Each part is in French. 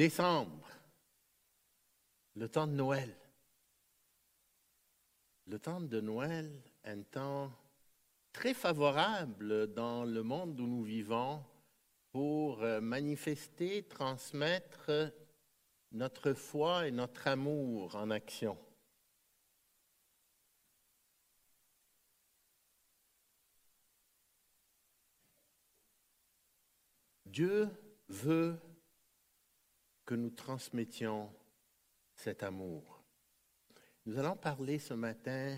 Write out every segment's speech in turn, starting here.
Décembre, le temps de Noël. Le temps de Noël, un temps très favorable dans le monde où nous vivons pour euh, manifester, transmettre notre foi et notre amour en action. Dieu veut que nous transmettions cet amour. Nous allons parler ce matin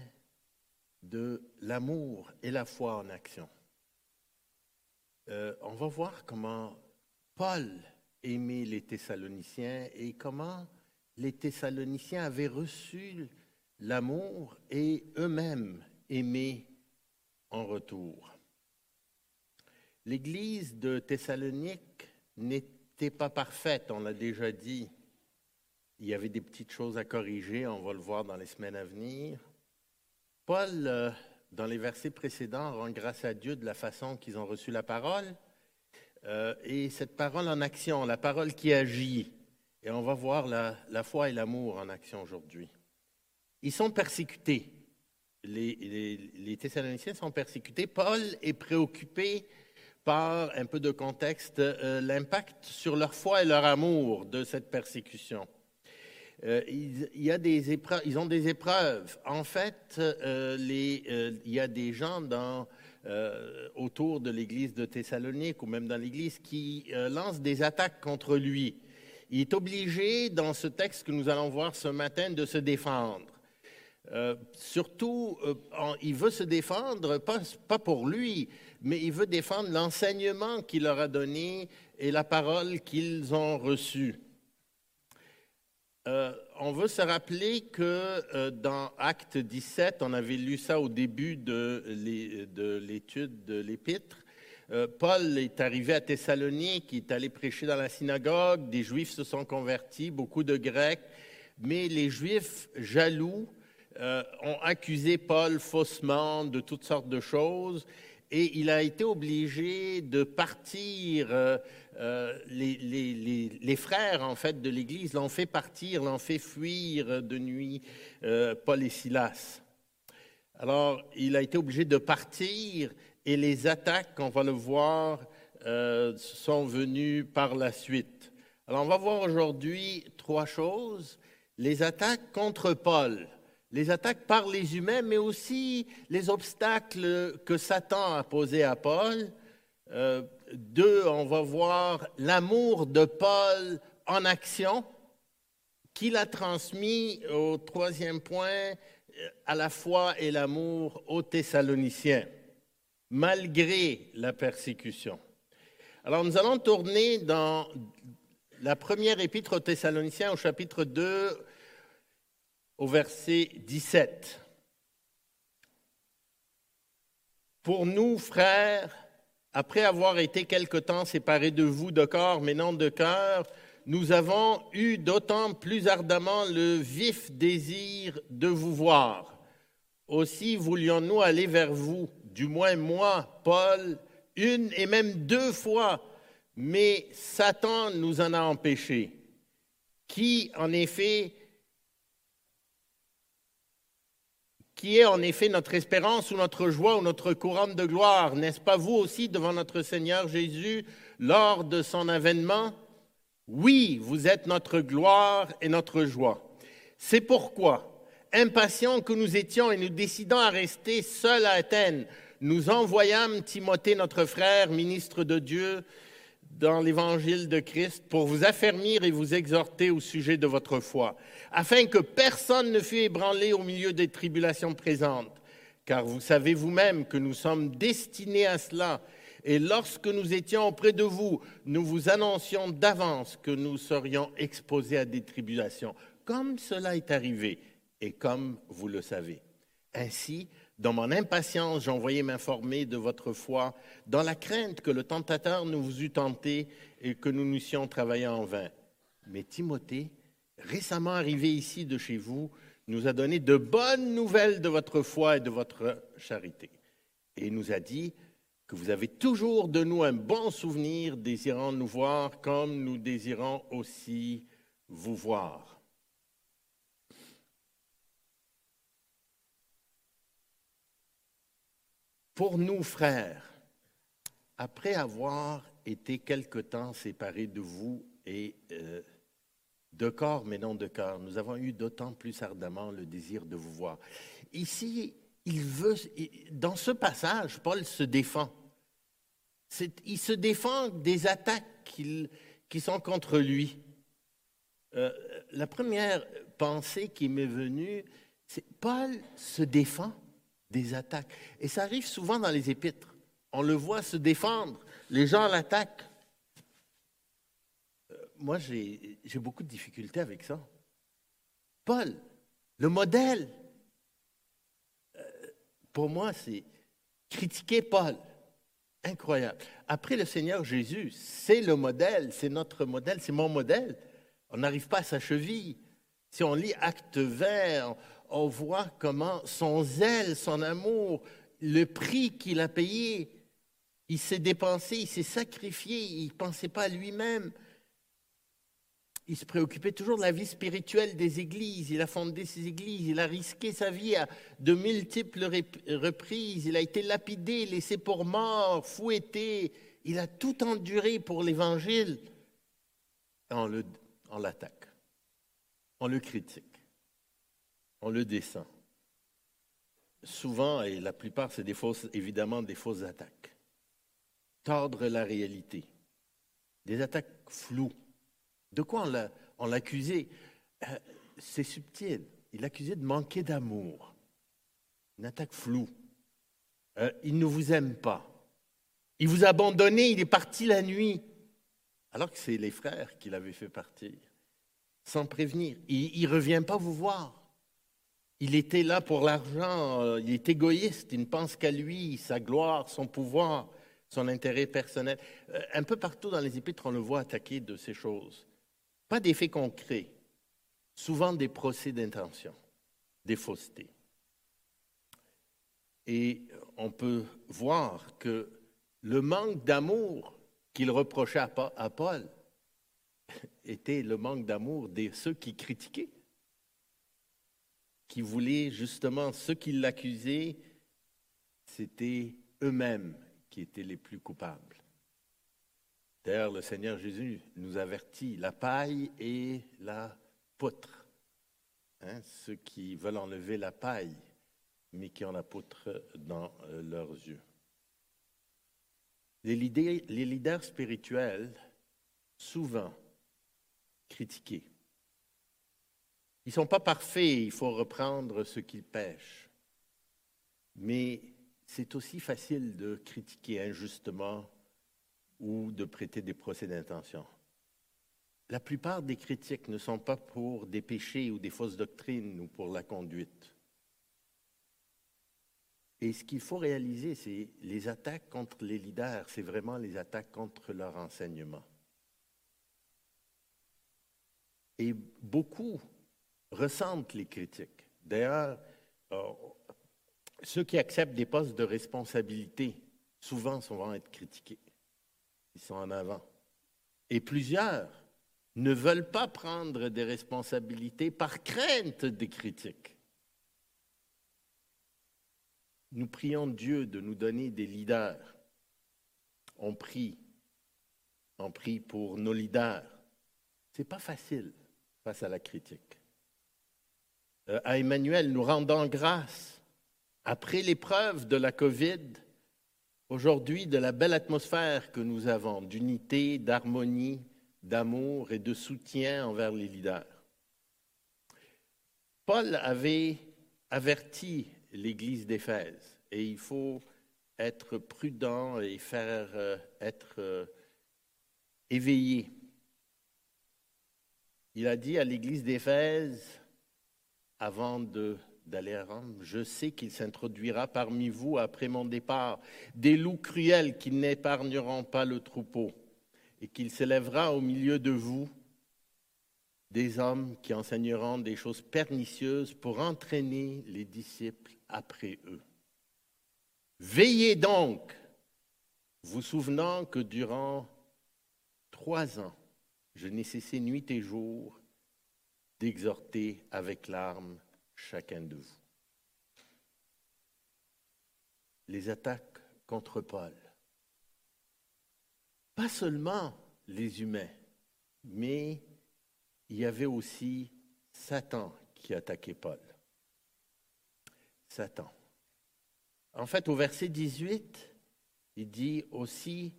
de l'amour et la foi en action. Euh, on va voir comment Paul aimait les Thessaloniciens et comment les Thessaloniciens avaient reçu l'amour et eux-mêmes aimaient en retour. L'église de Thessalonique n'était pas parfaite, on l'a déjà dit. Il y avait des petites choses à corriger, on va le voir dans les semaines à venir. Paul, euh, dans les versets précédents, rend grâce à Dieu de la façon qu'ils ont reçu la parole. Euh, et cette parole en action, la parole qui agit. Et on va voir la, foi et l'amour en action aujourd'hui. Ils sont persécutés. Les, Thessaloniciens sont persécutés. Paul est préoccupé par un peu de contexte, euh, l'impact sur leur foi et leur amour de cette persécution. Euh, il, y a des épreuves, ils ont des épreuves. En fait, euh, il y a des gens dans, autour de l'église de Thessalonique ou même dans l'église qui lancent des attaques contre lui. Il est obligé, dans ce texte que nous allons voir ce matin, de se défendre. surtout, il veut se défendre, pas, pas pour lui, mais il veut défendre l'enseignement qu'il leur a donné et la parole qu'ils ont reçue. Euh, on veut se rappeler que euh, dans Acte 17, on avait lu ça au début de l'étude de l'Épître, euh, Paul est arrivé à Thessalonique, il est allé prêcher dans la synagogue, des Juifs se sont convertis, beaucoup de Grecs, mais les Juifs jaloux ont accusé Paul faussement de toutes sortes de choses et il a été obligé de partir. Euh, euh, les, frères, en fait, de l'Église l'ont fait partir, l'ont fait fuir de nuit, euh, Paul et Silas. Alors, il a été obligé de partir et les attaques, on va le voir, sont venues par la suite. Alors, on va voir aujourd'hui trois choses. Les attaques contre Paul les attaques par les humains, mais aussi les obstacles que Satan a posés à Paul. Euh, deux, on va voir l'amour de Paul en action, qu'il a transmis au troisième point, euh, à la foi et l'amour aux Thessaloniciens, malgré la persécution. Alors nous allons tourner dans la première épître aux Thessaloniciens au chapitre 2 au verset 17. Pour nous, frères, après avoir été quelque temps séparés de vous de corps, mais non de cœur, nous avons eu d'autant plus ardemment le vif désir de vous voir. Aussi voulions-nous aller vers vous, du moins moi, Paul, une et même deux fois, mais Satan nous en a empêchés, qui, en effet, qui est en effet notre espérance ou notre joie ou notre couronne de gloire. N'est-ce pas vous aussi devant notre Seigneur Jésus lors de son avènement? Oui, vous êtes notre gloire et notre joie. C'est pourquoi, impatients que nous étions et nous décidant à rester seuls à Athènes, nous envoyâmes Timothée, notre frère, ministre de Dieu, dans l'évangile de Christ pour vous affermir et vous exhorter au sujet de votre foi, afin que personne ne fût ébranlé au milieu des tribulations présentes. Car vous savez vous-même que nous sommes destinés à cela. Et lorsque nous étions auprès de vous, nous vous annoncions d'avance que nous serions exposés à des tribulations, comme cela est arrivé et comme vous le savez. Ainsi, dans mon impatience, j'envoyais m'informer de votre foi, dans la crainte que le tentateur nous vous eût tenté et que nous n'eussions travaillé en vain. Mais Timothée, récemment arrivé ici de chez vous, nous a donné de bonnes nouvelles de votre foi et de votre charité. Et nous a dit que vous avez toujours de nous un bon souvenir, désirant nous voir comme nous désirons aussi vous voir. Pour nous, frères, après avoir été quelque temps séparés de vous et euh, de corps, mais non de cœur, nous avons eu d'autant plus ardemment le désir de vous voir. Ici, dans ce passage, Paul se défend. Il se défend des attaques qui sont contre lui. Euh, la première pensée qui m'est venue, c'est Paul se défend des attaques. Et ça arrive souvent dans les épîtres. On le voit se défendre. Les gens l'attaquent. Euh, moi, j'ai beaucoup de difficultés avec ça. Paul, le modèle, euh, pour moi, c'est critiquer Paul. Incroyable. Après le Seigneur Jésus, c'est le modèle, c'est notre modèle, c'est mon modèle. On n'arrive pas à sa cheville. Si on lit Acte vert, on voit comment son zèle, son amour, le prix qu'il a payé, il s'est dépensé, il s'est sacrifié, il ne pensait pas à lui-même. Il se préoccupait toujours de la vie spirituelle des églises. Il a fondé ses églises. Il a risqué sa vie à de multiples reprises. Il a été lapidé, laissé pour mort, fouetté. Il a tout enduré pour l'Évangile. On l'attaque. On le critique on le descend. Souvent, et la plupart, c'est des évidemment des fausses attaques. Tordre la réalité. Des attaques floues. De quoi on l'accusait? Euh, C'est subtil. Il l'accusait de manquer d'amour. Une attaque floue. Euh, il ne vous aime pas. Il vous a abandonné, il est parti la nuit. Alors que c'est les frères qui l'avaient fait partir, sans prévenir. Il ne revient pas vous voir. Il était là pour l'argent, euh, il est égoïste, il ne pense qu'à lui, sa gloire, son pouvoir, son intérêt personnel. Euh, un peu partout dans les épîtres, on le voit attaquer de ces choses. Pas des faits concrets, souvent des procès d'intention, des faussetés. Et on peut voir que le manque d'amour qu'il reprochait à Paul était le manque d'amour de ceux qui critiquaient qui voulaient justement, ceux qui l'accusaient, c'était eux-mêmes qui étaient les plus coupables. D'ailleurs, le Seigneur Jésus nous avertit, la paille et la poutre. Hein, ceux qui veulent enlever la paille, mais qui ont la poutre dans euh, leurs yeux. Les leaders, les leaders spirituels, souvent critiqués, ils ne sont pas parfaits, il faut reprendre ce qu'ils pêchent. Mais c'est aussi facile de critiquer injustement ou de prêter des procès d'intention. La plupart des critiques ne sont pas pour des péchés ou des fausses doctrines ou pour la conduite. Et ce qu'il faut réaliser, c'est les attaques contre les leaders, c'est vraiment les attaques contre leur enseignement. Et beaucoup ressentent les critiques. D'ailleurs, euh, ceux qui acceptent des postes de responsabilité, souvent, vont être critiqués. Ils sont en avant. Et plusieurs ne veulent pas prendre des responsabilités par crainte des critiques. Nous prions Dieu de nous donner des leaders. On prie. On prie pour nos leaders. Ce n'est pas facile face à la critique. Euh, à Emmanuel, nous rendant grâce après l'épreuve de la COVID, aujourd'hui de la belle atmosphère que nous avons d'unité, d'harmonie, d'amour et de soutien envers les leaders. Paul avait averti l'Église d'Éphèse et il faut être prudent et faire euh, être euh, éveillé. Il a dit à l'Église d'Éphèse, avant d'aller à Rome, je sais qu'il s'introduira parmi vous après mon départ des loups cruels qui n'épargneront pas le troupeau, et qu'il s'élèvera au milieu de vous des hommes qui enseigneront des choses pernicieuses pour entraîner les disciples après eux. Veillez donc, vous souvenant que durant trois ans, je n'ai cessé nuit et jour d'exhorter avec larmes chacun de vous. Les attaques contre Paul, pas seulement les humains, mais il y avait aussi Satan qui attaquait Paul. Satan. En fait, au verset 18, il dit aussi,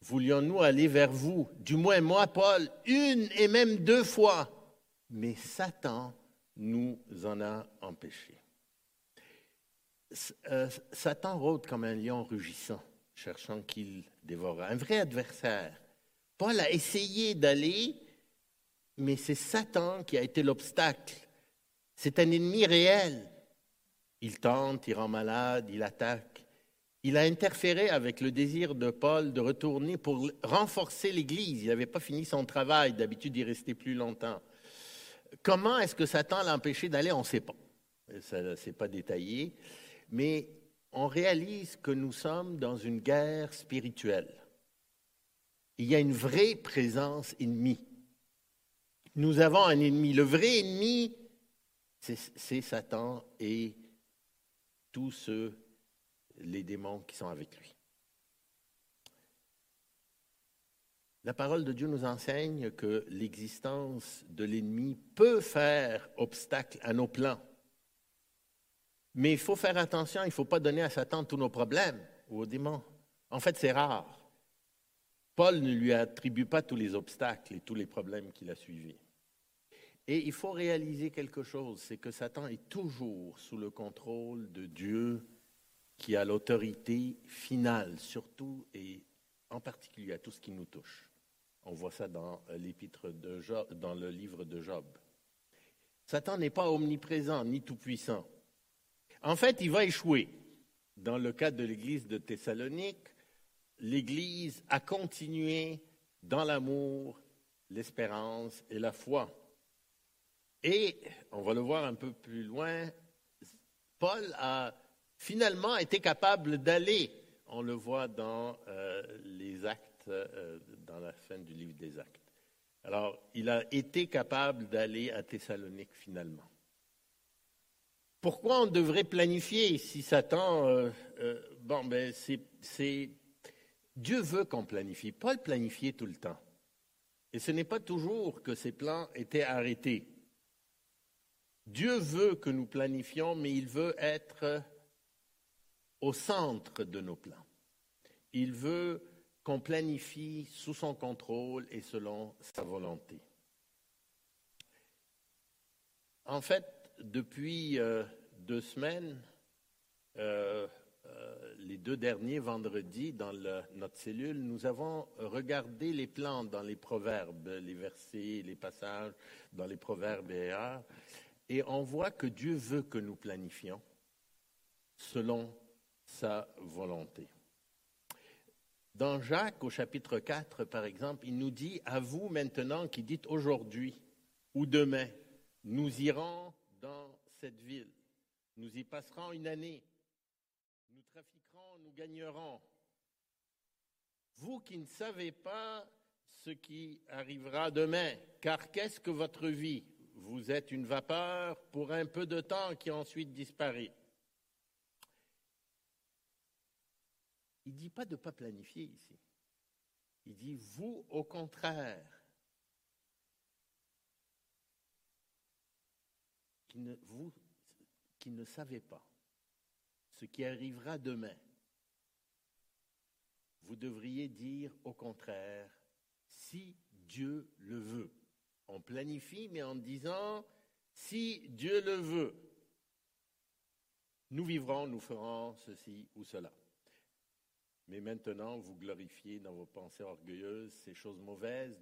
voulions-nous aller vers vous, du moins moi, Paul, une et même deux fois, mais Satan nous en a empêchés. Euh, Satan rôde comme un lion rugissant, cherchant qu'il dévore. Un vrai adversaire. Paul a essayé d'aller, mais c'est Satan qui a été l'obstacle. C'est un ennemi réel. Il tente, il rend malade, il attaque. Il a interféré avec le désir de Paul de retourner pour renforcer l'Église. Il n'avait pas fini son travail, d'habitude il restait plus longtemps. Comment est-ce que Satan l'a empêché d'aller On ne sait pas. Ça ne s'est pas détaillé. Mais on réalise que nous sommes dans une guerre spirituelle. Il y a une vraie présence ennemie. Nous avons un ennemi. Le vrai ennemi, c'est Satan et tous les démons qui sont avec lui. La parole de Dieu nous enseigne que l'existence de l'ennemi peut faire obstacle à nos plans. Mais il faut faire attention, il ne faut pas donner à Satan tous nos problèmes ou aux démons. En fait, c'est rare. Paul ne lui attribue pas tous les obstacles et tous les problèmes qu'il a suivis. Et il faut réaliser quelque chose, c'est que Satan est toujours sous le contrôle de Dieu qui a l'autorité finale, surtout et en particulier à tout ce qui nous touche. On voit ça dans l'épître de Job, dans le livre de Job. Satan n'est pas omniprésent ni tout-puissant. En fait, il va échouer. Dans le cas de l'église de Thessalonique, l'église a continué dans l'amour, l'espérance et la foi. Et, on va le voir un peu plus loin, Paul a finalement été capable d'aller, on le voit dans euh, les actes, euh, dans la fin du livre des actes. Alors, il a été capable d'aller à Thessalonique finalement. Pourquoi on devrait planifier si Satan... Euh, bon, ben, c'est... Dieu veut qu'on planifie. Paul planifiait tout le temps. Et ce n'est pas toujours que ses plans étaient arrêtés. Dieu veut que nous planifions, mais il veut être au centre de nos plans. Il veut qu'on planifie sous son contrôle et selon sa volonté. En fait, depuis euh, deux semaines, euh, euh, les deux derniers vendredis dans notre cellule, nous avons regardé les plans dans les proverbes, les versets, les passages dans les proverbes et et on voit que Dieu veut que nous planifions selon sa volonté. Dans Jacques, au chapitre 4, par exemple, il nous dit, à vous maintenant qui dites aujourd'hui ou demain, nous irons dans cette ville, nous y passerons une année, nous trafiquerons, nous gagnerons. Vous qui ne savez pas ce qui arrivera demain, car qu'est-ce que votre vie? Vous êtes une vapeur pour un peu de temps qui ensuite disparaît. Il ne dit pas de ne pas planifier ici. Il dit, vous, au contraire, qui ne, vous qui ne savez pas ce qui arrivera demain, vous devriez dire au contraire, si Dieu le veut. On planifie, mais en disant, si Dieu le veut, nous vivrons, nous ferons ceci ou cela. Mais maintenant, vous glorifiez dans vos pensées orgueilleuses ces choses mauvaises.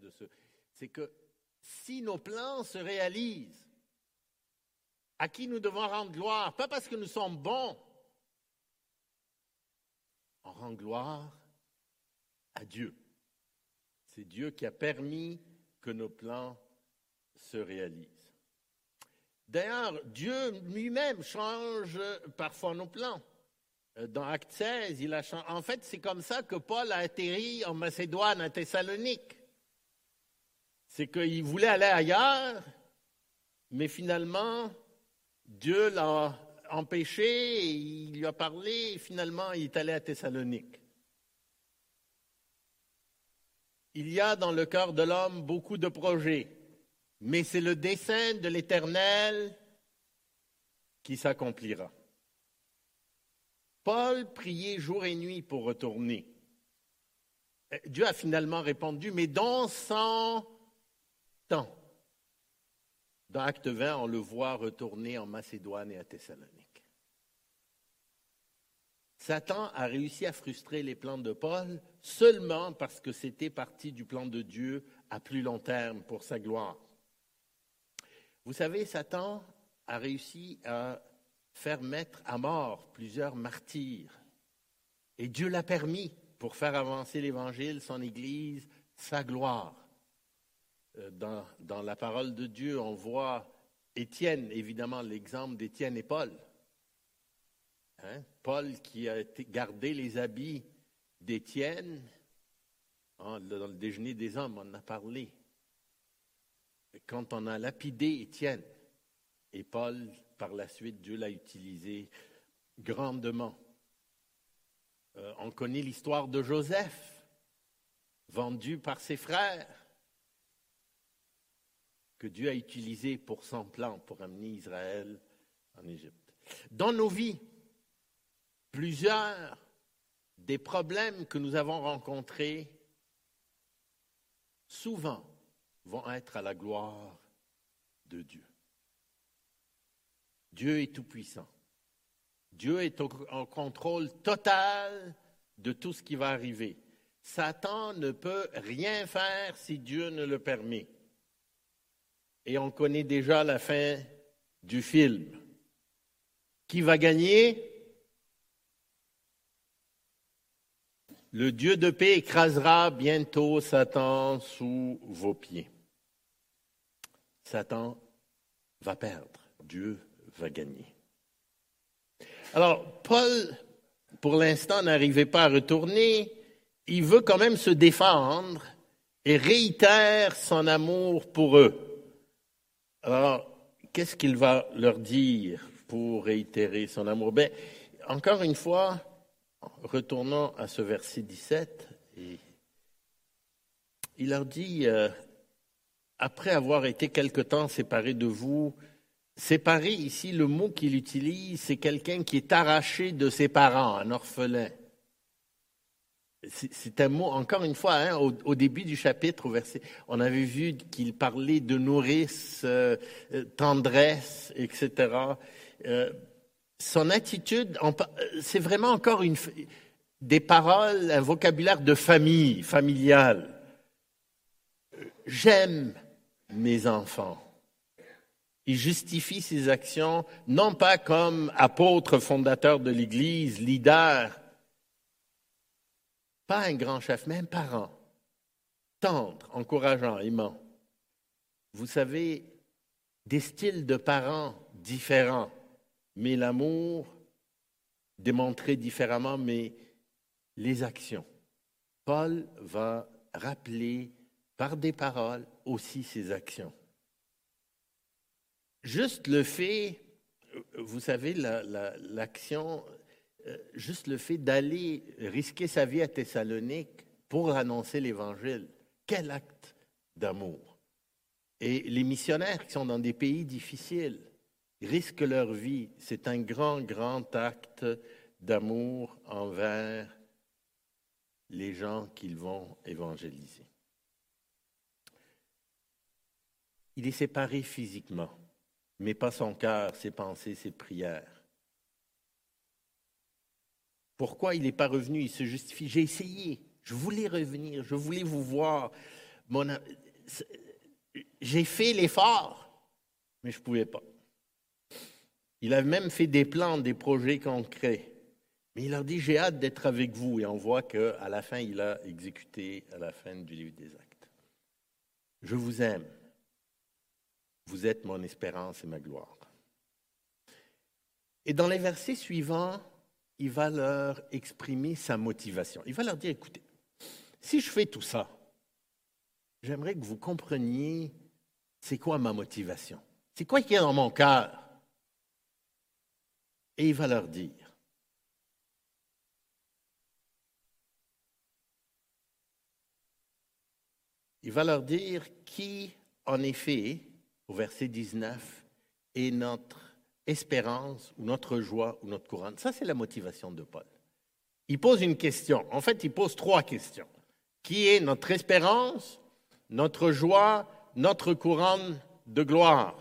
C'est que si nos plans se réalisent, à qui nous devons rendre gloire, pas parce que nous sommes bons, on rend gloire à Dieu. C'est Dieu qui a permis que nos plans se réalise. D'ailleurs, Dieu lui-même change parfois nos plans. Euh, Dans Acte 16, il a chan- En fait, c'est comme ça que Paul a atterri en Macédoine, à Thessalonique. C'est qu'il voulait aller ailleurs, mais finalement, Dieu l'a empêché, il lui a parlé, et finalement, il est allé à Thessalonique. Il y a dans le cœur de l'homme beaucoup de projets, mais c'est le dessein de l'Éternel qui s'accomplira. Paul priait jour et nuit pour retourner. Euh, Dieu a finalement répondu, mais dans son temps. Dans Acte 20, on le voit retourner en Macédoine et à Thessalonique. Satan a réussi à frustrer les plans de Paul seulement parce que c'était parti du plan de Dieu à plus long terme pour sa gloire. Vous savez, Satan a réussi à faire mettre à mort plusieurs martyrs. Et Dieu l'a permis pour faire avancer l'Évangile, son Église, sa gloire. Euh, Dans, la parole de Dieu, on voit Étienne, évidemment, l'exemple d'Étienne et Paul. Hein? Paul qui a gardé les habits d'Étienne, hein, dans le déjeuner des hommes, on en a parlé. Quand on a lapidé Étienne, et Paul, par la suite, Dieu l'a utilisé grandement. Euh, on connaît l'histoire de Joseph, vendu par ses frères, que Dieu a utilisé pour son plan, pour amener Israël en Égypte. Dans nos vies, plusieurs des problèmes que nous avons rencontrés, souvent, vont être à la gloire de Dieu. Dieu est tout-puissant. Dieu est en contrôle total de tout ce qui va arriver. Satan ne peut rien faire si Dieu ne le permet. Et on connaît déjà la fin du film. Qui va gagner? Le Dieu de paix écrasera bientôt Satan sous vos pieds. Satan va perdre, Dieu va gagner. Alors, Paul, pour l'instant, n'arrivait pas à retourner. Il veut quand même se défendre et réitère son amour pour eux. Alors, qu'est-ce qu'il va leur dire pour réitérer son amour? Ben, Encore une fois, retournons à ce verset 17. Et il leur dit, euh, après avoir été quelque temps séparé de vous, séparé ici, le mot qu'il utilise, c'est quelqu'un qui est arraché de ses parents, un orphelin. C'est c'est un mot, encore une fois, hein, au, début du chapitre, au verset, on avait vu qu'il parlait de nourrice, euh, euh, tendresse, etc. Euh, son attitude, c'est vraiment encore une, des paroles, un vocabulaire de famille, familial. J'aime mes enfants. Il justifie ses actions non pas comme apôtre fondateur de l'Église, leader, pas un grand chef, mais un parent, tendre, encourageant, aimant. Vous savez, des styles de parents différents, mais l'amour démontré différemment, mais les actions. Paul va rappeler par des paroles aussi ses actions. Juste le fait, vous savez, la- la- l'action, euh, juste le fait d'aller risquer sa vie à Thessalonique pour annoncer l'Évangile, quel acte d'amour. Et les missionnaires qui sont dans des pays difficiles risquent leur vie. C'est un grand, grand acte d'amour envers les gens qu'ils vont évangéliser. Il est séparé physiquement, mais pas son cœur, ses pensées, ses prières. Pourquoi il n'est pas revenu? Il se justifie. J'ai essayé. Je voulais revenir. Je voulais vous voir. J'ai fait l'effort, mais je ne pouvais pas. Il a même fait des plans, des projets concrets. Mais il leur dit, j'ai hâte d'être avec vous. Et on voit qu'à la fin, il a exécuté à la fin du livre des actes. Je vous aime. Vous êtes mon espérance et ma gloire. Et dans les versets suivants, il va leur exprimer sa motivation. Il va leur dire, écoutez, si je fais tout ça, j'aimerais que vous compreniez c'est quoi ma motivation. C'est quoi qui est dans mon cœur. Et il va leur dire, il va leur dire qui, en effet, au verset 19, est notre espérance ou notre joie ou notre couronne. Ça, c'est la motivation de Paul. Il pose une question. En fait, il pose trois questions. Qui est notre espérance, notre joie, notre couronne de gloire?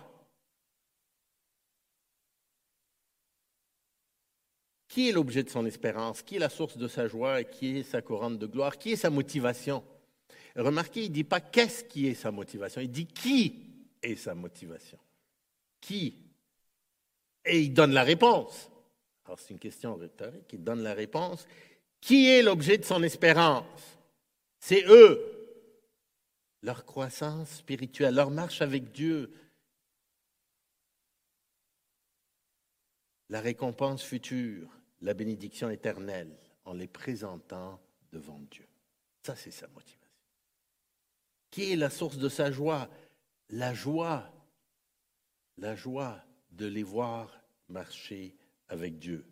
Qui est l'objet de son espérance? Qui est la source de sa joie? Qui est sa couronne de gloire? Qui est sa motivation? Remarquez, il ne dit pas qu'est-ce qui est sa motivation, il dit qui est sa motivation. Qui Et il donne la réponse. Alors c'est une question rhétorique, il donne la réponse. Qui est l'objet de son espérance? C'est eux. Leur croissance spirituelle, leur marche avec Dieu, la récompense future, la bénédiction éternelle en les présentant devant Dieu. Ça, c'est sa motivation. Qui est la source de sa joie? La joie, la joie de les voir marcher avec Dieu.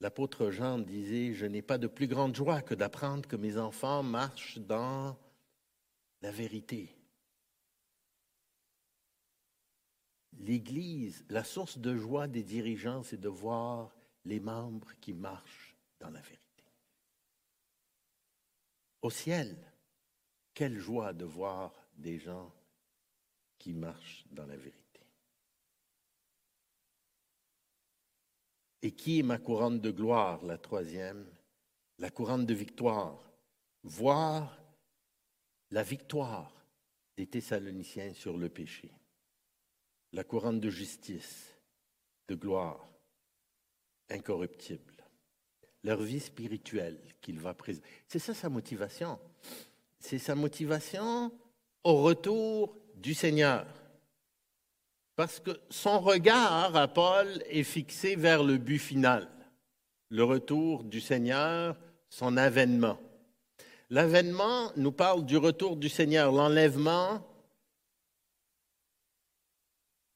L'apôtre Jean disait, je n'ai pas de plus grande joie que d'apprendre que mes enfants marchent dans la vérité. L'Église, la source de joie des dirigeants, c'est de voir les membres qui marchent dans la vérité. Au ciel, quelle joie de voir des gens qui marchent dans la vérité. Et qui est ma couronne de gloire, la troisième? La couronne de victoire. Voir la victoire des Thessaloniciens sur le péché. La couronne de justice, de gloire, incorruptible. Leur vie spirituelle qu'il va présenter. C'est ça sa motivation c'est sa motivation au retour du Seigneur. Parce que son regard à Paul est fixé vers le but final, le retour du Seigneur, son avènement. L'avènement nous parle du retour du Seigneur, l'enlèvement,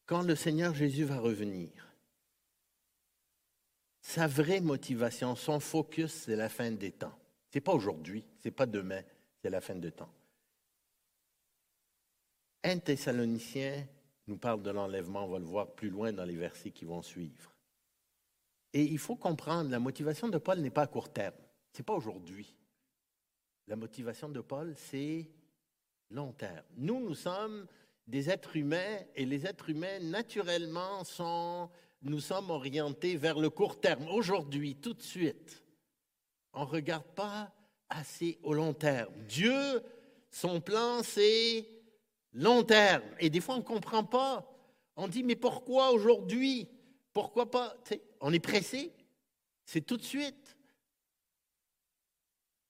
quand le Seigneur Jésus va revenir. Sa vraie motivation, son focus, c'est la fin des temps. Ce n'est pas aujourd'hui, ce n'est pas demain, c'est la fin de temps. Un Thessalonicien nous parle de l'enlèvement, on va le voir plus loin dans les versets qui vont suivre. Et il faut comprendre, la motivation de Paul n'est pas à court terme, ce n'est pas aujourd'hui. La motivation de Paul, c'est long terme. Nous, nous sommes des êtres humains et les êtres humains, naturellement, sont, nous sommes orientés vers le court terme. Aujourd'hui, tout de suite, on ne regarde pas assez au long terme. Dieu, son plan, c'est long terme. Et des fois, on ne comprend pas. On dit, mais pourquoi aujourd'hui? Pourquoi pas? On est pressé. C'est tout de suite.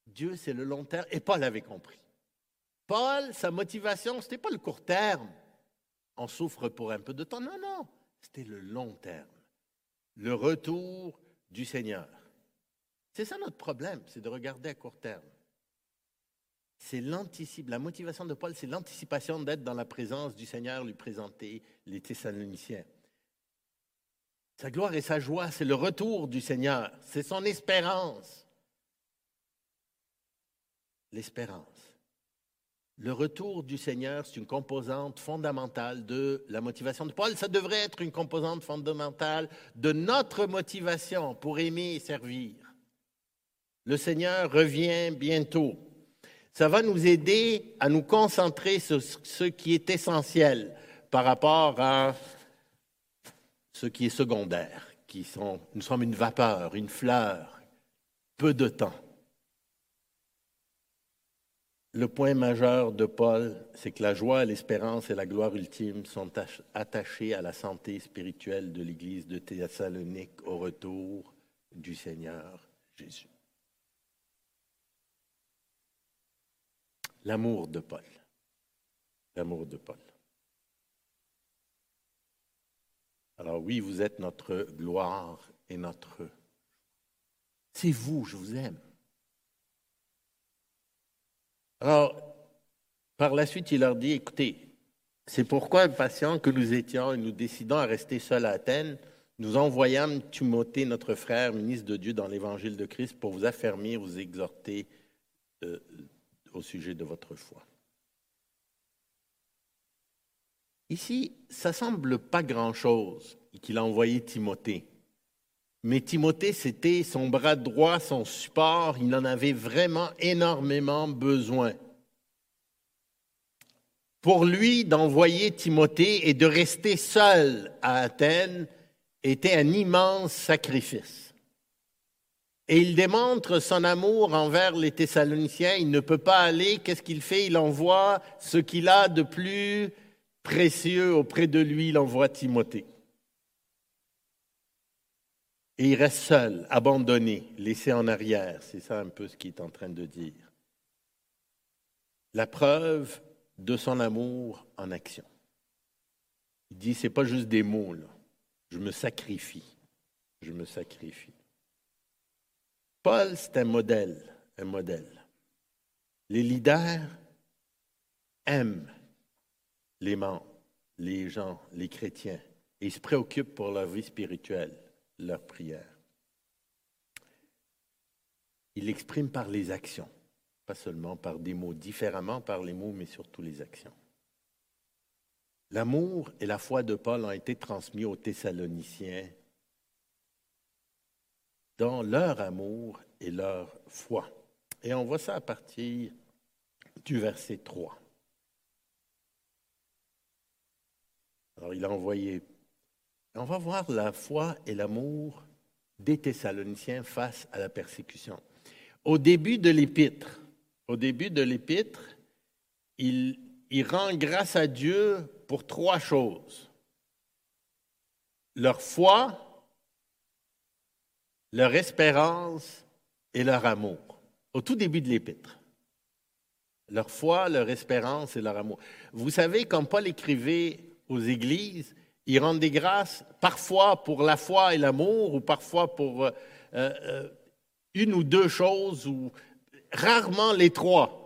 Dieu, c'est le long terme. Et Paul avait compris. Paul, sa motivation, ce n'était pas le court terme. On souffre pour un peu de temps. Non, non. C'était le long terme. Le retour du Seigneur. C'est ça notre problème, c'est de regarder à court terme. C'est La motivation de Paul, c'est l'anticipation d'être dans la présence du Seigneur, lui présenter les Thessaloniciens. Sa gloire et sa joie, c'est le retour du Seigneur, c'est son espérance. L'espérance. Le retour du Seigneur, c'est une composante fondamentale de la motivation de Paul. Ça devrait être une composante fondamentale de notre motivation pour aimer et servir. Le Seigneur revient bientôt. Ça va nous aider à nous concentrer sur ce qui est essentiel par rapport à ce qui est secondaire, qui nous sommes une vapeur, une fleur, peu de temps. Le point majeur de Paul, c'est que la joie, l'espérance et la gloire ultime sont attachés à la santé spirituelle de l'Église de Thessalonique au retour du Seigneur Jésus. L'amour de Paul. L'amour de Paul. Alors oui, vous êtes notre gloire et notre... c'est vous, je vous aime. Alors, par la suite, il leur dit, écoutez, c'est pourquoi, impatients que nous étions et nous décidons à rester seuls à Athènes, nous envoyâmes Timothée, notre frère, ministre de Dieu dans l'évangile de Christ, pour vous affermir, vous exhorter euh, au sujet de votre foi. Ici, ça semble pas grand-chose qu'il a envoyé Timothée. Mais Timothée, c'était son bras droit, son support. Il en avait vraiment énormément besoin. Pour lui, d'envoyer Timothée et de rester seul à Athènes était un immense sacrifice. Et il démontre son amour envers les Thessaloniciens. Il ne peut pas aller. Qu'est-ce qu'il fait? Il envoie ce qu'il a de plus précieux auprès de lui. Il envoie Timothée. Et il reste seul, abandonné, laissé en arrière. C'est ça un peu ce qu'il est en train de dire. La preuve de son amour en action. Il dit, c'est pas juste des mots. Je me sacrifie. Je me sacrifie. Paul, c'est un modèle, un modèle. Les leaders aiment les membres, les gens, les chrétiens, et ils se préoccupent pour leur vie spirituelle leur prière. Il l'exprime par les actions, pas seulement par des mots, différemment par les mots, mais surtout les actions. L'amour et la foi de Paul ont été transmis aux Thessaloniciens dans leur amour et leur foi. Et on voit ça à partir du verset 3. Alors il a envoyé on va voir la foi et l'amour des Thessaloniciens face à la persécution. Au début de l'épître, au début de l'épître, il, il rend grâce à Dieu pour trois choses. Leur foi, leur espérance et leur amour. Au tout début de l'épître. Leur foi, leur espérance et leur amour. Vous savez, quand Paul écrivait aux églises, il rend des grâces parfois pour la foi et l'amour, ou parfois pour euh, euh, une ou deux choses, ou rarement les trois.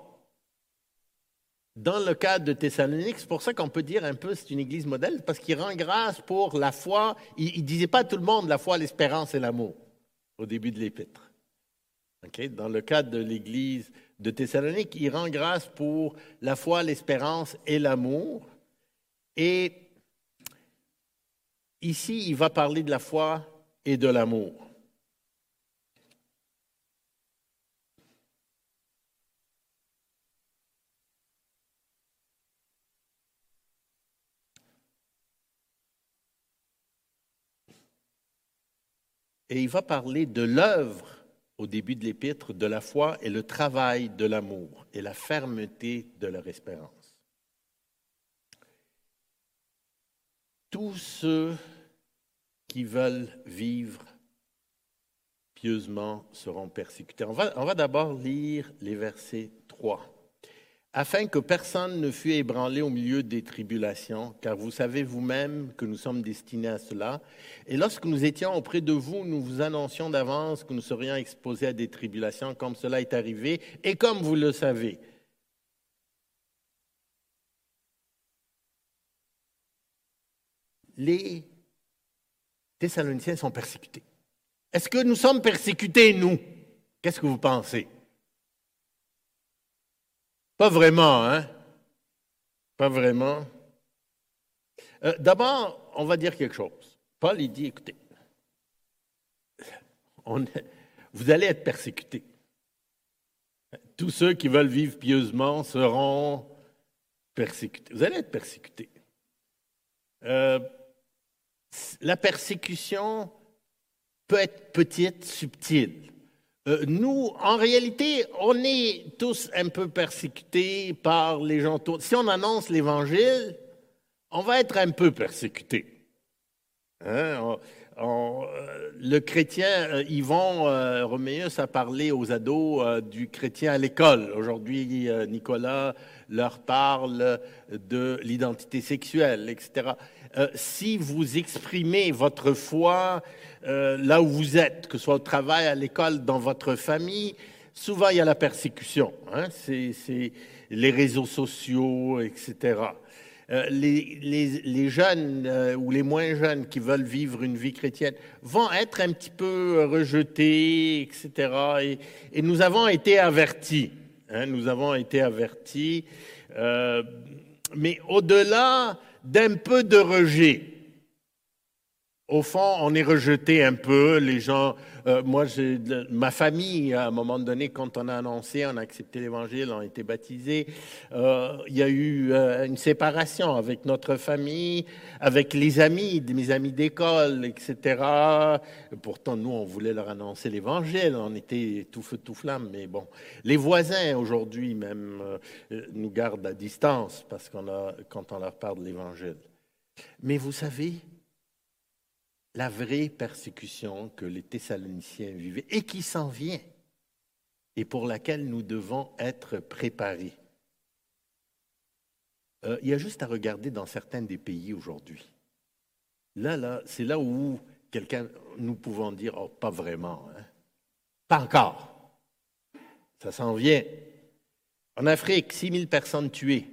Dans le cas de Thessalonique, c'est pour ça qu'on peut dire un peu c'est une église modèle, parce qu'il rend grâce pour la foi. Il ne disait pas à tout le monde la foi, l'espérance et l'amour au début de l'épître. Dans le cas de l'église de Thessalonique, il rend grâce pour la foi, l'espérance et l'amour. Et Ici, il va parler de la foi et de l'amour. Et il va parler de l'œuvre au début de l'épître, de la foi et le travail de l'amour et la fermeté de leur espérance. Tous ceux qui veulent vivre pieusement seront persécutés. On va, d'abord lire les versets 3. Afin que personne ne fût ébranlé au milieu des tribulations, car vous savez vous-même que nous sommes destinés à cela. Et lorsque nous étions auprès de vous, nous vous annoncions d'avance que nous serions exposés à des tribulations, comme cela est arrivé, et comme vous le savez. Les Thessaloniciens sont persécutés. Est-ce que nous sommes persécutés, nous? Qu'est-ce que vous pensez? Pas vraiment, hein? Pas vraiment. Euh, d'abord, on va dire quelque chose. Paul, il dit, écoutez, vous allez être persécutés. Tous ceux qui veulent vivre pieusement seront persécutés. Vous allez être persécutés. Euh, la persécution peut être petite, subtile. Euh, nous, en réalité, on est tous un peu persécutés par les gens. Si on annonce l'Évangile, on va être un peu persécutés. Hein? le chrétien, Yvon Roméus a parlé aux ados du chrétien à l'école. Aujourd'hui, Nicolas leur parle de l'identité sexuelle, etc. si vous exprimez votre foi là où vous êtes, que ce soit au travail, à l'école, dans votre famille, souvent il y a la persécution. Hein? C'est les réseaux sociaux, etc. Euh, les, jeunes euh, ou les moins jeunes qui veulent vivre une vie chrétienne vont être un petit peu rejetés, etc. Et, nous avons été avertis. Hein, nous avons été avertis. Euh, mais au-delà d'un peu de rejet, au fond, on est rejeté un peu. Les gens, euh, moi, ma famille, à un moment donné, quand on a annoncé, on a accepté l'Évangile, on a été baptisés, euh, il y a eu euh, une séparation avec notre famille, avec les amis, mes amis d'école, etc. Pourtant, nous, on voulait leur annoncer l'Évangile, on était tout feu, tout flamme, mais bon. Les voisins, aujourd'hui, même, nous gardent à distance parce qu'on a, quand on leur parle de l'Évangile. Mais vous savez, la vraie persécution que les Thessaloniciens vivaient et qui s'en vient et pour laquelle nous devons être préparés. Euh, il y a juste à regarder dans certains des pays aujourd'hui. Là, là, c'est là où quelqu'un, nous pouvons dire, oh, pas vraiment, hein. pas encore. Ça s'en vient. En Afrique, 6 000 personnes tuées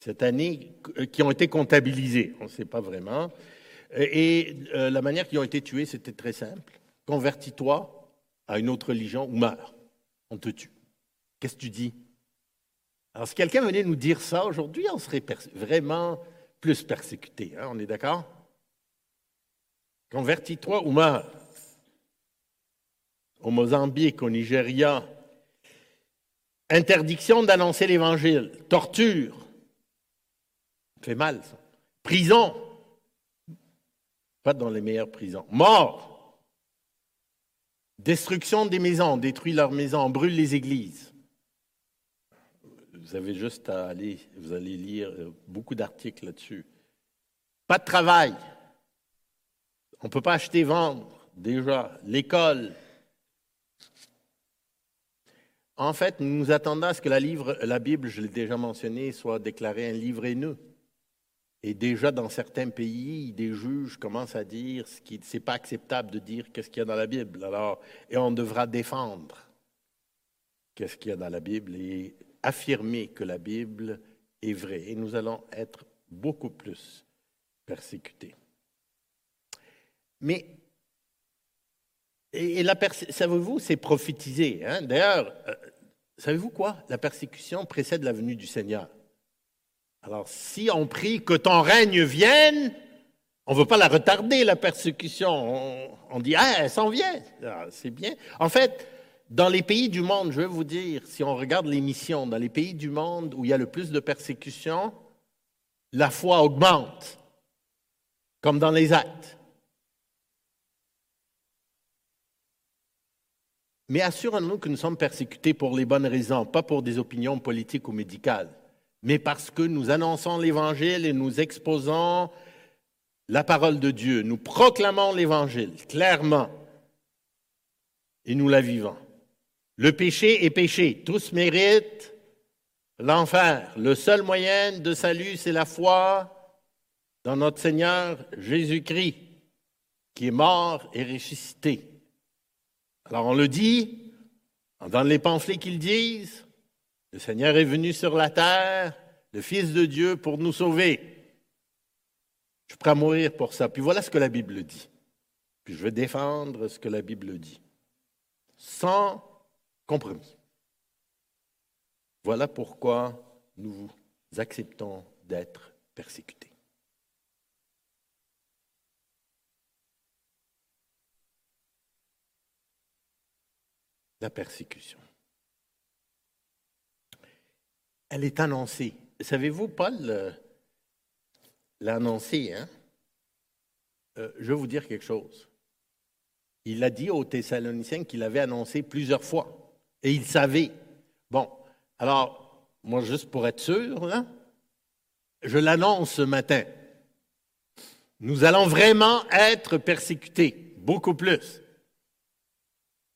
cette année euh, qui ont été comptabilisées. On ne sait pas vraiment. Et euh, la manière qu'ils ont été tués, c'était très simple. Convertis-toi à une autre religion ou meurs. On te tue. Qu'est-ce que tu dis? Alors, si quelqu'un venait nous dire ça aujourd'hui, on serait vraiment plus persécuté. Hein, on est d'accord? Convertis-toi ou meurs. Au Mozambique, au Nigeria, interdiction d'annoncer l'Évangile, torture, fait mal ça. Prison, pas dans les meilleures prisons. Mort. Destruction des maisons, détruit leurs maisons, brûle les églises. Vous avez juste à aller, vous allez lire euh, beaucoup d'articles là-dessus. Pas de travail. On ne peut pas acheter, vendre, déjà. L'école. En fait, nous nous attendons à ce que la, livre, la Bible, je l'ai déjà mentionné, soit déclarée un livre haineux. Et déjà, dans certains pays, des juges commencent à dire ce n'est pas acceptable de dire qu'est-ce qu'il y a dans la Bible. Alors, et on devra défendre qu'est-ce qu'il y a dans la Bible et affirmer que la Bible est vraie. Et nous allons être beaucoup plus persécutés. Mais, et, la savez-vous, c'est prophétisé. Hein? D'ailleurs, euh, savez-vous quoi? La persécution précède la venue du Seigneur. Alors, si on prie que ton règne vienne, on ne veut pas la retarder, la persécution. On, dit, ah, elle s'en vient. Ah, c'est bien. En fait, dans les pays du monde, je vais vous dire, si on regarde les missions, dans les pays du monde où il y a le plus de persécution, la foi augmente, comme dans les actes. Mais assurons-nous que nous sommes persécutés pour les bonnes raisons, pas pour des opinions politiques ou médicales mais parce que nous annonçons l'Évangile et nous exposons la parole de Dieu. Nous proclamons l'Évangile clairement et nous la vivons. Le péché est péché. Tous méritent l'enfer. Le seul moyen de salut, c'est la foi dans notre Seigneur Jésus-Christ, qui est mort et ressuscité. Alors on le dit, dans les pamphlets qu'ils disent, le Seigneur est venu sur la terre, le Fils de Dieu, pour nous sauver. Je suis prêt à mourir pour ça. Puis voilà ce que la Bible dit. Puis je veux défendre ce que la Bible dit. Sans compromis. Voilà pourquoi nous acceptons d'être persécutés. La persécution elle est annoncée. Savez-vous, Paul euh, l'a annoncé, hein? Euh, je vais vous dire quelque chose. Il a dit aux Thessaloniciens qu'il avait annoncé plusieurs fois. Et il savait. Bon, alors, moi, juste pour être sûr, je l'annonce ce matin. nous allons vraiment être persécutés, beaucoup plus.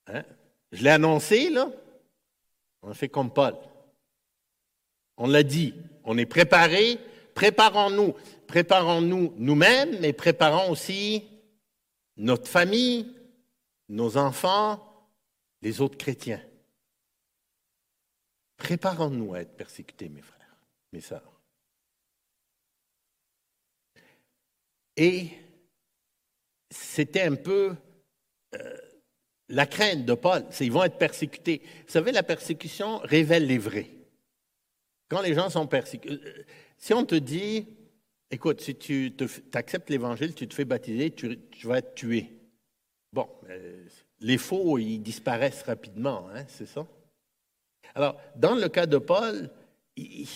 Hein? Je l'ai annoncé, là. On fait comme Paul. On l'a dit. On est préparé. Préparons-nous. Préparons-nous nous-mêmes, mais préparons aussi notre famille, nos enfants, les autres chrétiens. Préparons-nous à être persécutés, mes frères, mes sœurs. Et c'était un peu euh, la crainte de Paul, c'est qu'ils vont être persécutés. Vous savez, la persécution révèle les vrais. Quand les gens sont persécutés, euh, si on te dit, écoute, si tu acceptes l'Évangile, tu te fais baptiser, tu, vas être tué. Bon, euh, les faux, ils disparaissent rapidement, hein, c'est ça? Alors, dans le cas de Paul, il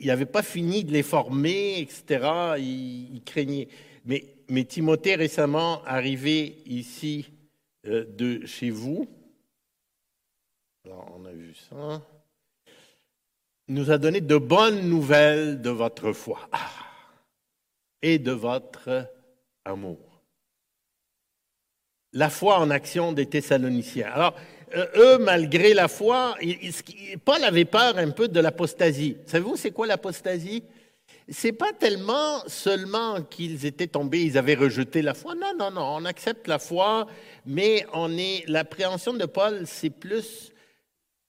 n'avait pas fini de les former, etc. Il, craignait. Mais, Timothée, récemment arrivé ici euh, de chez vous, alors on a vu ça, nous a donné de bonnes nouvelles de votre foi ah, et de votre amour. La foi en action des Thessaloniciens. Alors, euh, eux, malgré la foi, Paul avait peur un peu de l'apostasie. Savez-vous, c'est quoi l'apostasie? C'est pas tellement seulement qu'ils étaient tombés, ils avaient rejeté la foi. Non, non, non, on accepte la foi, mais on est, l'appréhension de Paul, c'est plus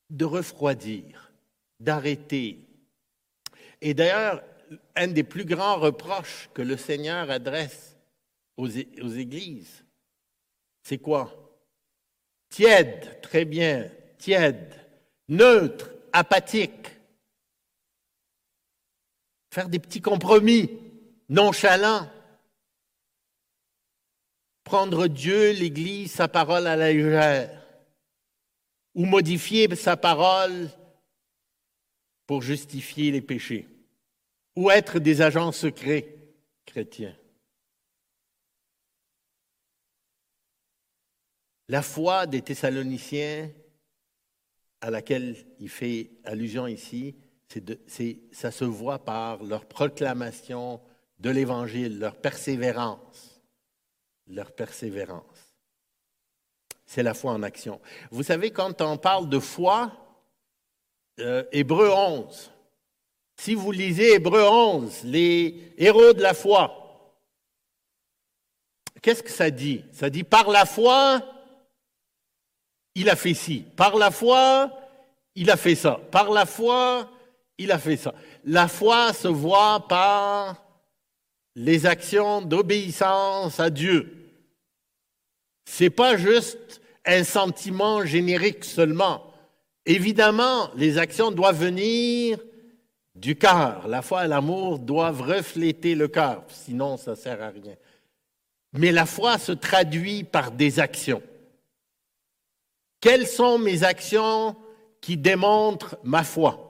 de refroidir, d'arrêter. Et d'ailleurs, un des plus grands reproches que le Seigneur adresse aux églises, c'est quoi? tiède, très bien, tiède, neutre, apathique. Faire des petits compromis, nonchalants. Prendre Dieu, l'Église, sa parole à la légère. Ou modifier sa parole pour justifier les péchés. Ou être des agents secrets chrétiens. La foi des Thessaloniciens, à laquelle il fait allusion ici, ça se voit par leur proclamation de l'Évangile, leur persévérance. Leur persévérance. C'est la foi en action. Vous savez, quand on parle de foi, euh, Hébreu 11, si vous lisez Hébreu 11, les héros de la foi, qu'est-ce que ça dit? Ça dit par la foi, il a fait ci. Par la foi, il a fait ça. Par la foi, il a fait ça. La foi se voit par les actions d'obéissance à Dieu. C'est pas juste un sentiment générique seulement. Évidemment, les actions doivent venir du cœur. La foi et l'amour doivent refléter le cœur, sinon ça sert à rien. Mais la foi se traduit par des actions. Quelles sont mes actions qui démontrent ma foi?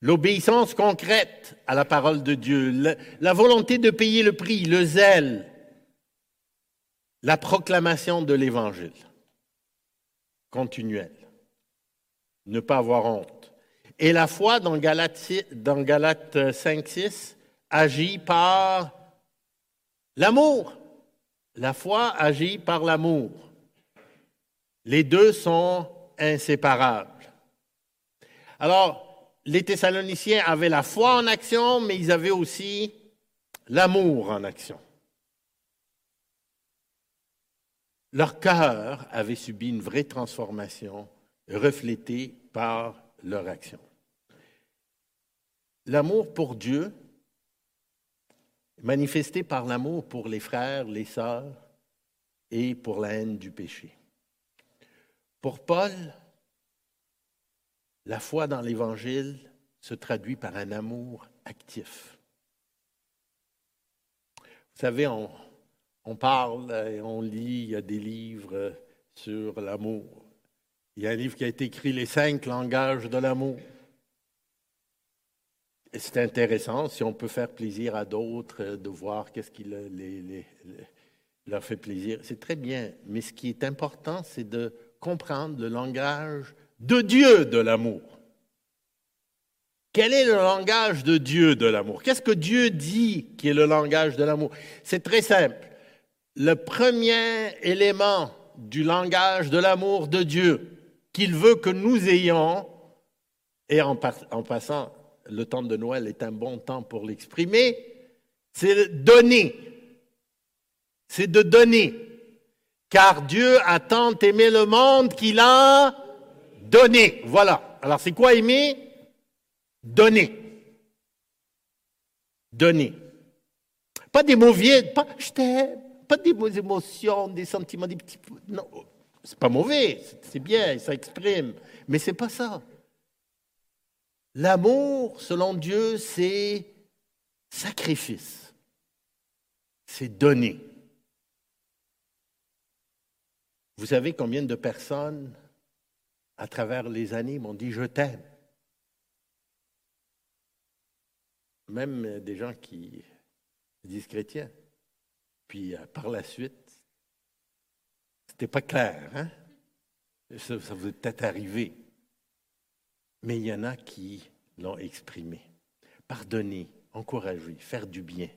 L'obéissance concrète à la parole de Dieu, la volonté de payer le prix, le zèle, la proclamation de l'Évangile continuelle, ne pas avoir honte. Et la foi dans Galates, dans Galates 5-6 agit par l'amour. La foi agit par l'amour. Les deux sont inséparables. Alors, les Thessaloniciens avaient la foi en action, mais ils avaient aussi l'amour en action. Leur cœur avait subi une vraie transformation reflétée par leur action. L'amour pour Dieu manifesté par l'amour pour les frères, les sœurs et pour la haine du péché. Pour Paul, la foi dans l'Évangile se traduit par un amour actif. Vous savez, on, on parle et on lit, il y a des livres sur l'amour. Il y a un livre qui a été écrit, Les cinq langages de l'amour c'est intéressant si on peut faire plaisir à d'autres, euh, de voir qu'est-ce qui leur fait plaisir. C'est très bien. Mais ce qui est important, c'est de comprendre le langage de Dieu de l'amour. Quel est le langage de Dieu de l'amour? Qu'est-ce que Dieu dit qui est le langage de l'amour? C'est très simple. Le premier élément du langage de l'amour de Dieu qu'il veut que nous ayons, et en, passant, le temps de Noël est un bon temps pour l'exprimer, c'est donner. C'est de donner. Car Dieu a tant aimé le monde qu'il a donné. Voilà. Alors c'est quoi aimer? Donner. Donner. Pas des mots vides, pas je t'aime, pas des émotions, des sentiments, des petits. Non, c'est pas mauvais, c'est bien, ça exprime, mais c'est pas ça. L'amour, selon Dieu, c'est sacrifice, c'est donner. Vous savez combien de personnes, à travers les années, m'ont dit Je t'aime. Même des gens qui disent chrétiens. Puis euh, par la suite, c'était pas clair, hein? Ça, vous est peut-être arrivé. Mais il y en a qui l'ont exprimé. Pardonner, encourager, faire du bien.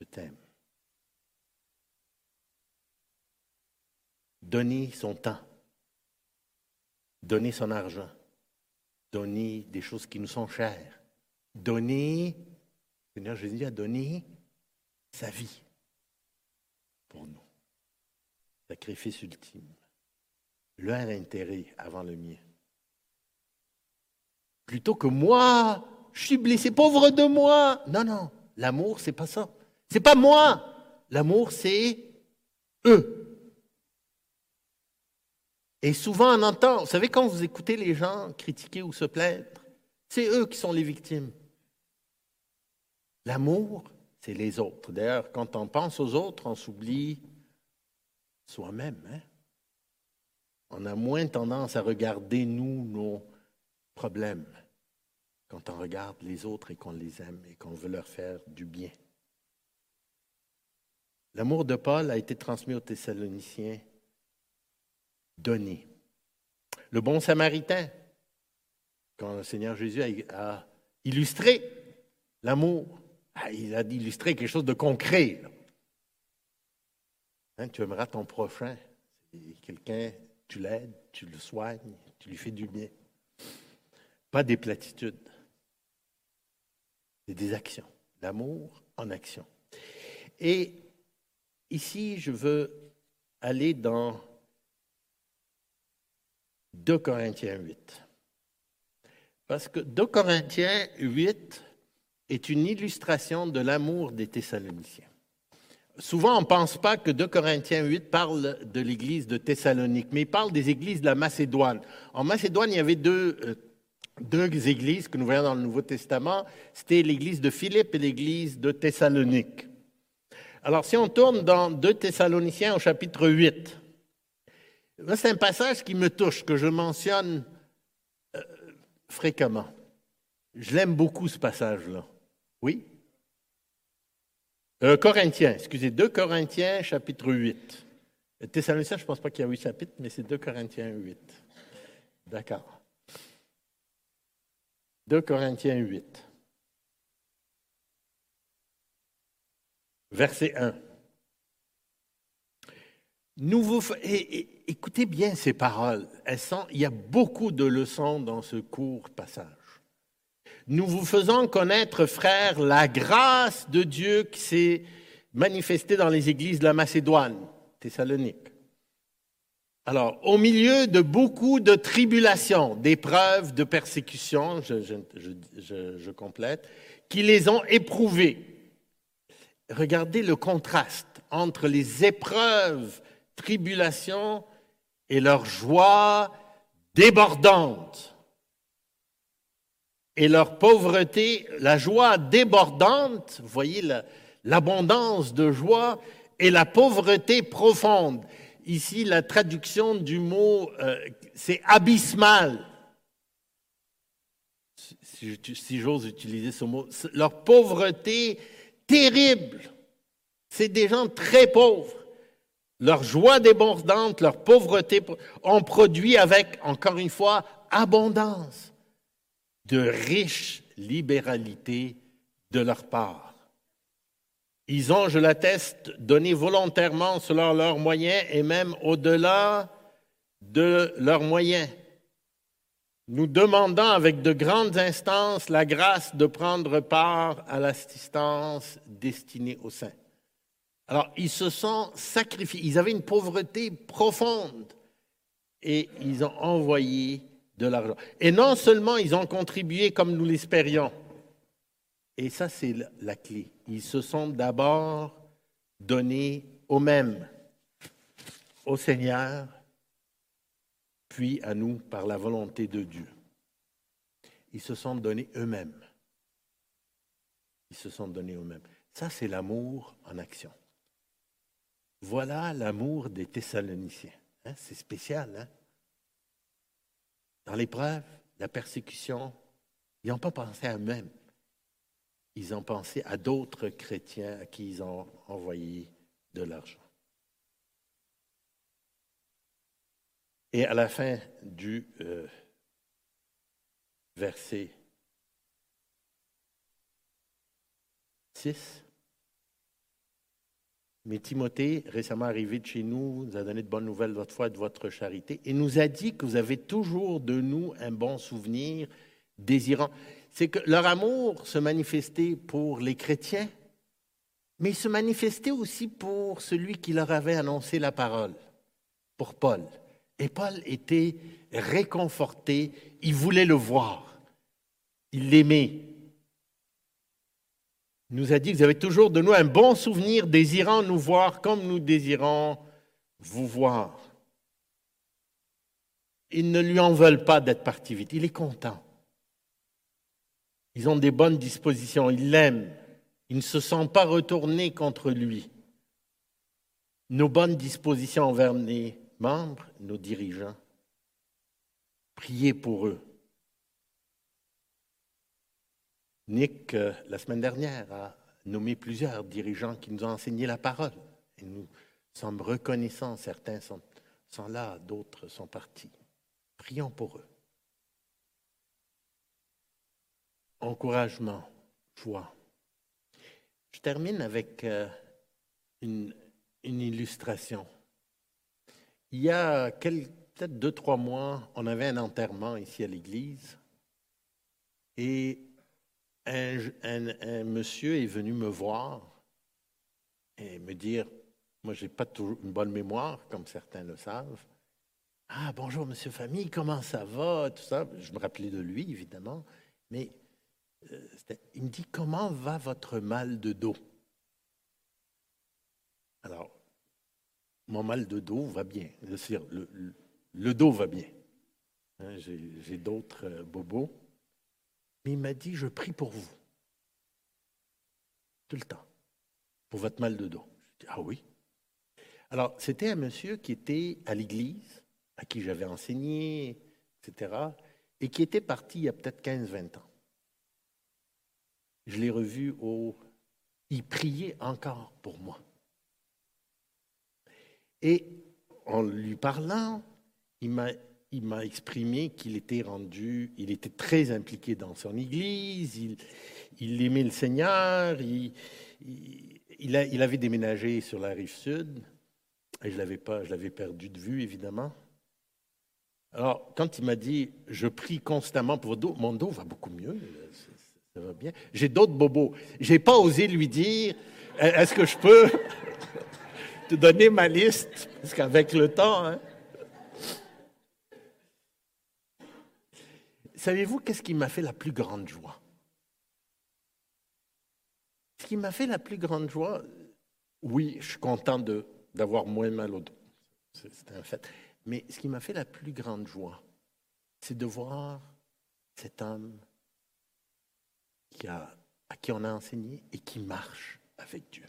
Je t'aime. Donner son temps. Donner son argent. Donner des choses qui nous sont chères. Donner, Seigneur Jésus a donné sa vie pour nous. Sacrifice ultime. Leur intérêt avant le mien. Plutôt que moi, je suis blessé, pauvre de moi. Non, non, l'amour, c'est pas ça. C'est pas moi. L'amour, c'est eux. Et souvent, on entend, vous savez, quand vous écoutez les gens critiquer ou se plaindre, c'est eux qui sont les victimes. L'amour, c'est les autres. D'ailleurs, quand on pense aux autres, on s'oublie soi-même. Hein? On a moins tendance à regarder, nous, nos problèmes, quand on regarde les autres et qu'on les aime et qu'on veut leur faire du bien. L'amour de Paul a été transmis aux Thessaloniciens, donné. Le bon samaritain, quand le Seigneur Jésus a, illustré l'amour, ah, il a illustré quelque chose de concret. Hein, tu aimeras ton prochain. Quelqu'un, tu l'aides, tu le soignes, tu lui fais du bien. Pas des platitudes. C'est des actions. L'amour en action. Et ici, je veux aller dans 2 Corinthiens 8. Parce que 2 Corinthiens 8 est une illustration de l'amour des Thessaloniciens. Souvent, on ne pense pas que 2 Corinthiens 8 parle de l'église de Thessalonique, mais il parle des églises de la Macédoine. En Macédoine, il y avait deux, euh, deux églises que nous voyons dans le Nouveau Testament. C'était l'église de Philippe et l'église de Thessalonique. Alors, si on tourne dans 2 Thessaloniciens au chapitre 8, c'est un passage qui me touche, que je mentionne euh, fréquemment. Je l'aime beaucoup, ce passage-là. Oui? Euh, Corinthiens, excusez, 2 Corinthiens, chapitre 8. Thessaloniciens, je ne pense pas qu'il y a 8 chapitres, mais c'est 2 Corinthiens 8. D'accord. 2 Corinthiens 8. Verset 1. Nous vous, écoutez bien ces paroles. Il y a beaucoup de leçons dans ce court passage nous vous faisons connaître, frères, la grâce de Dieu qui s'est manifestée dans les églises de la Macédoine, Thessalonique. Alors, au milieu de beaucoup de tribulations, d'épreuves, de persécutions, je, je, complète, qui les ont éprouvées. Regardez le contraste entre les épreuves, tribulations et leur joie débordante et leur pauvreté, la joie débordante, vous voyez l'abondance de joie, et la pauvreté profonde. Ici, la traduction du mot, euh, c'est abysmal. Si, si j'ose utiliser ce mot, leur pauvreté terrible. C'est des gens très pauvres. Leur joie débordante, leur pauvreté ont produit avec, encore une fois, abondance de riche libéralité de leur part. Ils ont, je l'atteste, donné volontairement selon leurs moyens et même au-delà de leurs moyens. Nous demandons avec de grandes instances la grâce de prendre part à l'assistance destinée aux saints. Alors, ils se sont sacrifiés. Ils avaient une pauvreté profonde et ils ont envoyé de l'argent. Et non seulement ils ont contribué comme nous l'espérions, et ça c'est la clé, ils se sont d'abord donnés eux-mêmes, au Seigneur, puis à nous par la volonté de Dieu. Ils se sont donnés eux-mêmes. Ils se sont donnés eux-mêmes. Ça, c'est l'amour en action. Voilà l'amour des Thessaloniciens. Hein, c'est spécial. Hein? Dans l'épreuve, la persécution, ils n'ont pas pensé à eux-mêmes. Ils ont pensé à d'autres chrétiens à qui ils ont envoyé de l'argent. Et à la fin du euh, verset 6, mais Timothée, récemment arrivé de chez nous, nous a donné de bonnes nouvelles de votre foi et de votre charité et nous a dit que vous avez toujours de nous un bon souvenir désirant. C'est que leur amour se manifestait pour les chrétiens, mais il se manifestait aussi pour celui qui leur avait annoncé la parole, pour Paul. Et Paul était réconforté, il voulait le voir, il l'aimait nous a dit que vous avez toujours de nous un bon souvenir, désirant nous voir comme nous désirons vous voir. Ils ne lui en veulent pas d'être parti vite, il est content. Ils ont des bonnes dispositions, ils l'aiment, ils ne se sont pas retournés contre lui. Nos bonnes dispositions envers les membres, nos dirigeants, priez pour eux. Nick, euh, la semaine dernière, a nommé plusieurs dirigeants qui nous ont enseigné la parole. Nous sommes reconnaissants. Certains sont, sont là, d'autres sont partis. Prions pour eux. Encouragement, joie. Je termine avec euh, une, une illustration. Il y a peut-être deux, trois mois, on avait un enterrement ici à l'église. Et un, monsieur est venu me voir et me dire, moi je n'ai pas toujours une bonne mémoire, comme certains le savent. Ah, bonjour, monsieur Famille, comment ça va? Tout ça. Je me rappelais de lui, évidemment, mais euh, il me dit, comment va votre mal de dos? Alors, mon mal de dos va bien. Le, le, dos va bien. Hein, j'ai d'autres euh, bobos. Mais il m'a dit, je prie pour vous. Tout le temps. Pour votre mal de dos. Je dis, ah oui. Alors, c'était un monsieur qui était à l'église, à qui j'avais enseigné, etc., et qui était parti il y a peut-être 15-20 ans. Je l'ai revu au... Il priait encore pour moi. Et en lui parlant, il m'a il m'a exprimé qu'il était rendu, il était très impliqué dans son Église, il, aimait le Seigneur, il, avait déménagé sur la rive sud, et je l'avais pas, je l'avais perdu de vue évidemment. Alors, quand il m'a dit, je prie constamment pour votre dos, mon dos va beaucoup mieux, ça, va bien. J'ai d'autres bobos. J'ai pas osé lui dire, est-ce que je peux te donner ma liste, parce qu'avec le temps, hein, Savez-vous qu'est-ce qui m'a fait la plus grande joie? Ce qui m'a fait la plus grande joie, oui, je suis content d'avoir moins mal au dos. C'est un fait. Mais ce qui m'a fait la plus grande joie, c'est de voir cet homme qui à qui on a enseigné et qui marche avec Dieu.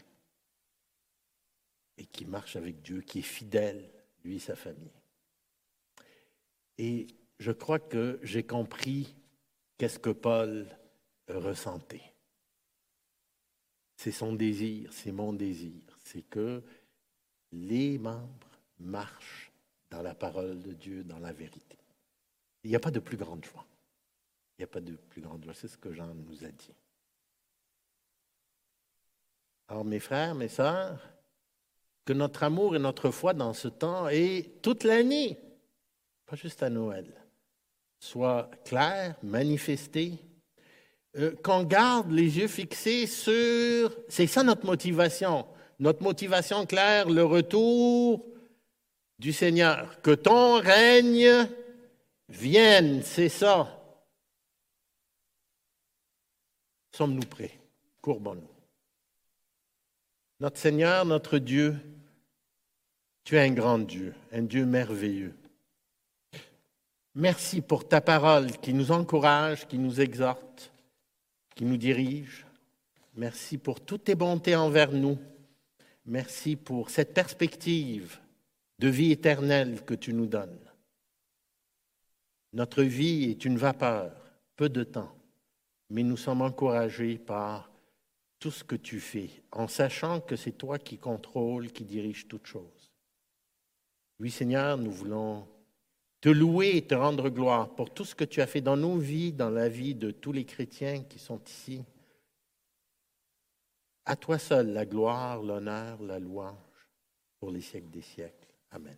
Et qui marche avec Dieu, qui est fidèle, lui et sa famille. Et je crois que j'ai compris qu'est-ce que Paul ressentait. C'est son désir, c'est mon désir, c'est que les membres marchent dans la parole de Dieu, dans la vérité. Il n'y a pas de plus grande joie. Il n'y a pas de plus grande joie. C'est ce que Jean nous a dit. Alors, mes frères, mes sœurs, que notre amour et notre foi dans ce temps et toute l'année, pas juste à Noël, soient clairs, manifestés, euh, qu'on garde les yeux fixés sur... C'est ça notre motivation. Notre motivation claire, le retour du Seigneur. Que ton règne vienne, c'est ça. Sommes-nous prêts? Courbons-nous. Notre Seigneur, notre Dieu, tu es un grand Dieu, un Dieu merveilleux. Merci pour ta parole qui nous encourage, qui nous exhorte, qui nous dirige. Merci pour toutes tes bontés envers nous. Merci pour cette perspective de vie éternelle que tu nous donnes. Notre vie est une vapeur, peu de temps, mais nous sommes encouragés par tout ce que tu fais, en sachant que c'est toi qui contrôles, qui dirige toutes choses. Oui, Seigneur, nous voulons te louer et te rendre gloire pour tout ce que tu as fait dans nos vies, dans la vie de tous les chrétiens qui sont ici. À toi seul la gloire, l'honneur, la louange pour les siècles des siècles. Amen.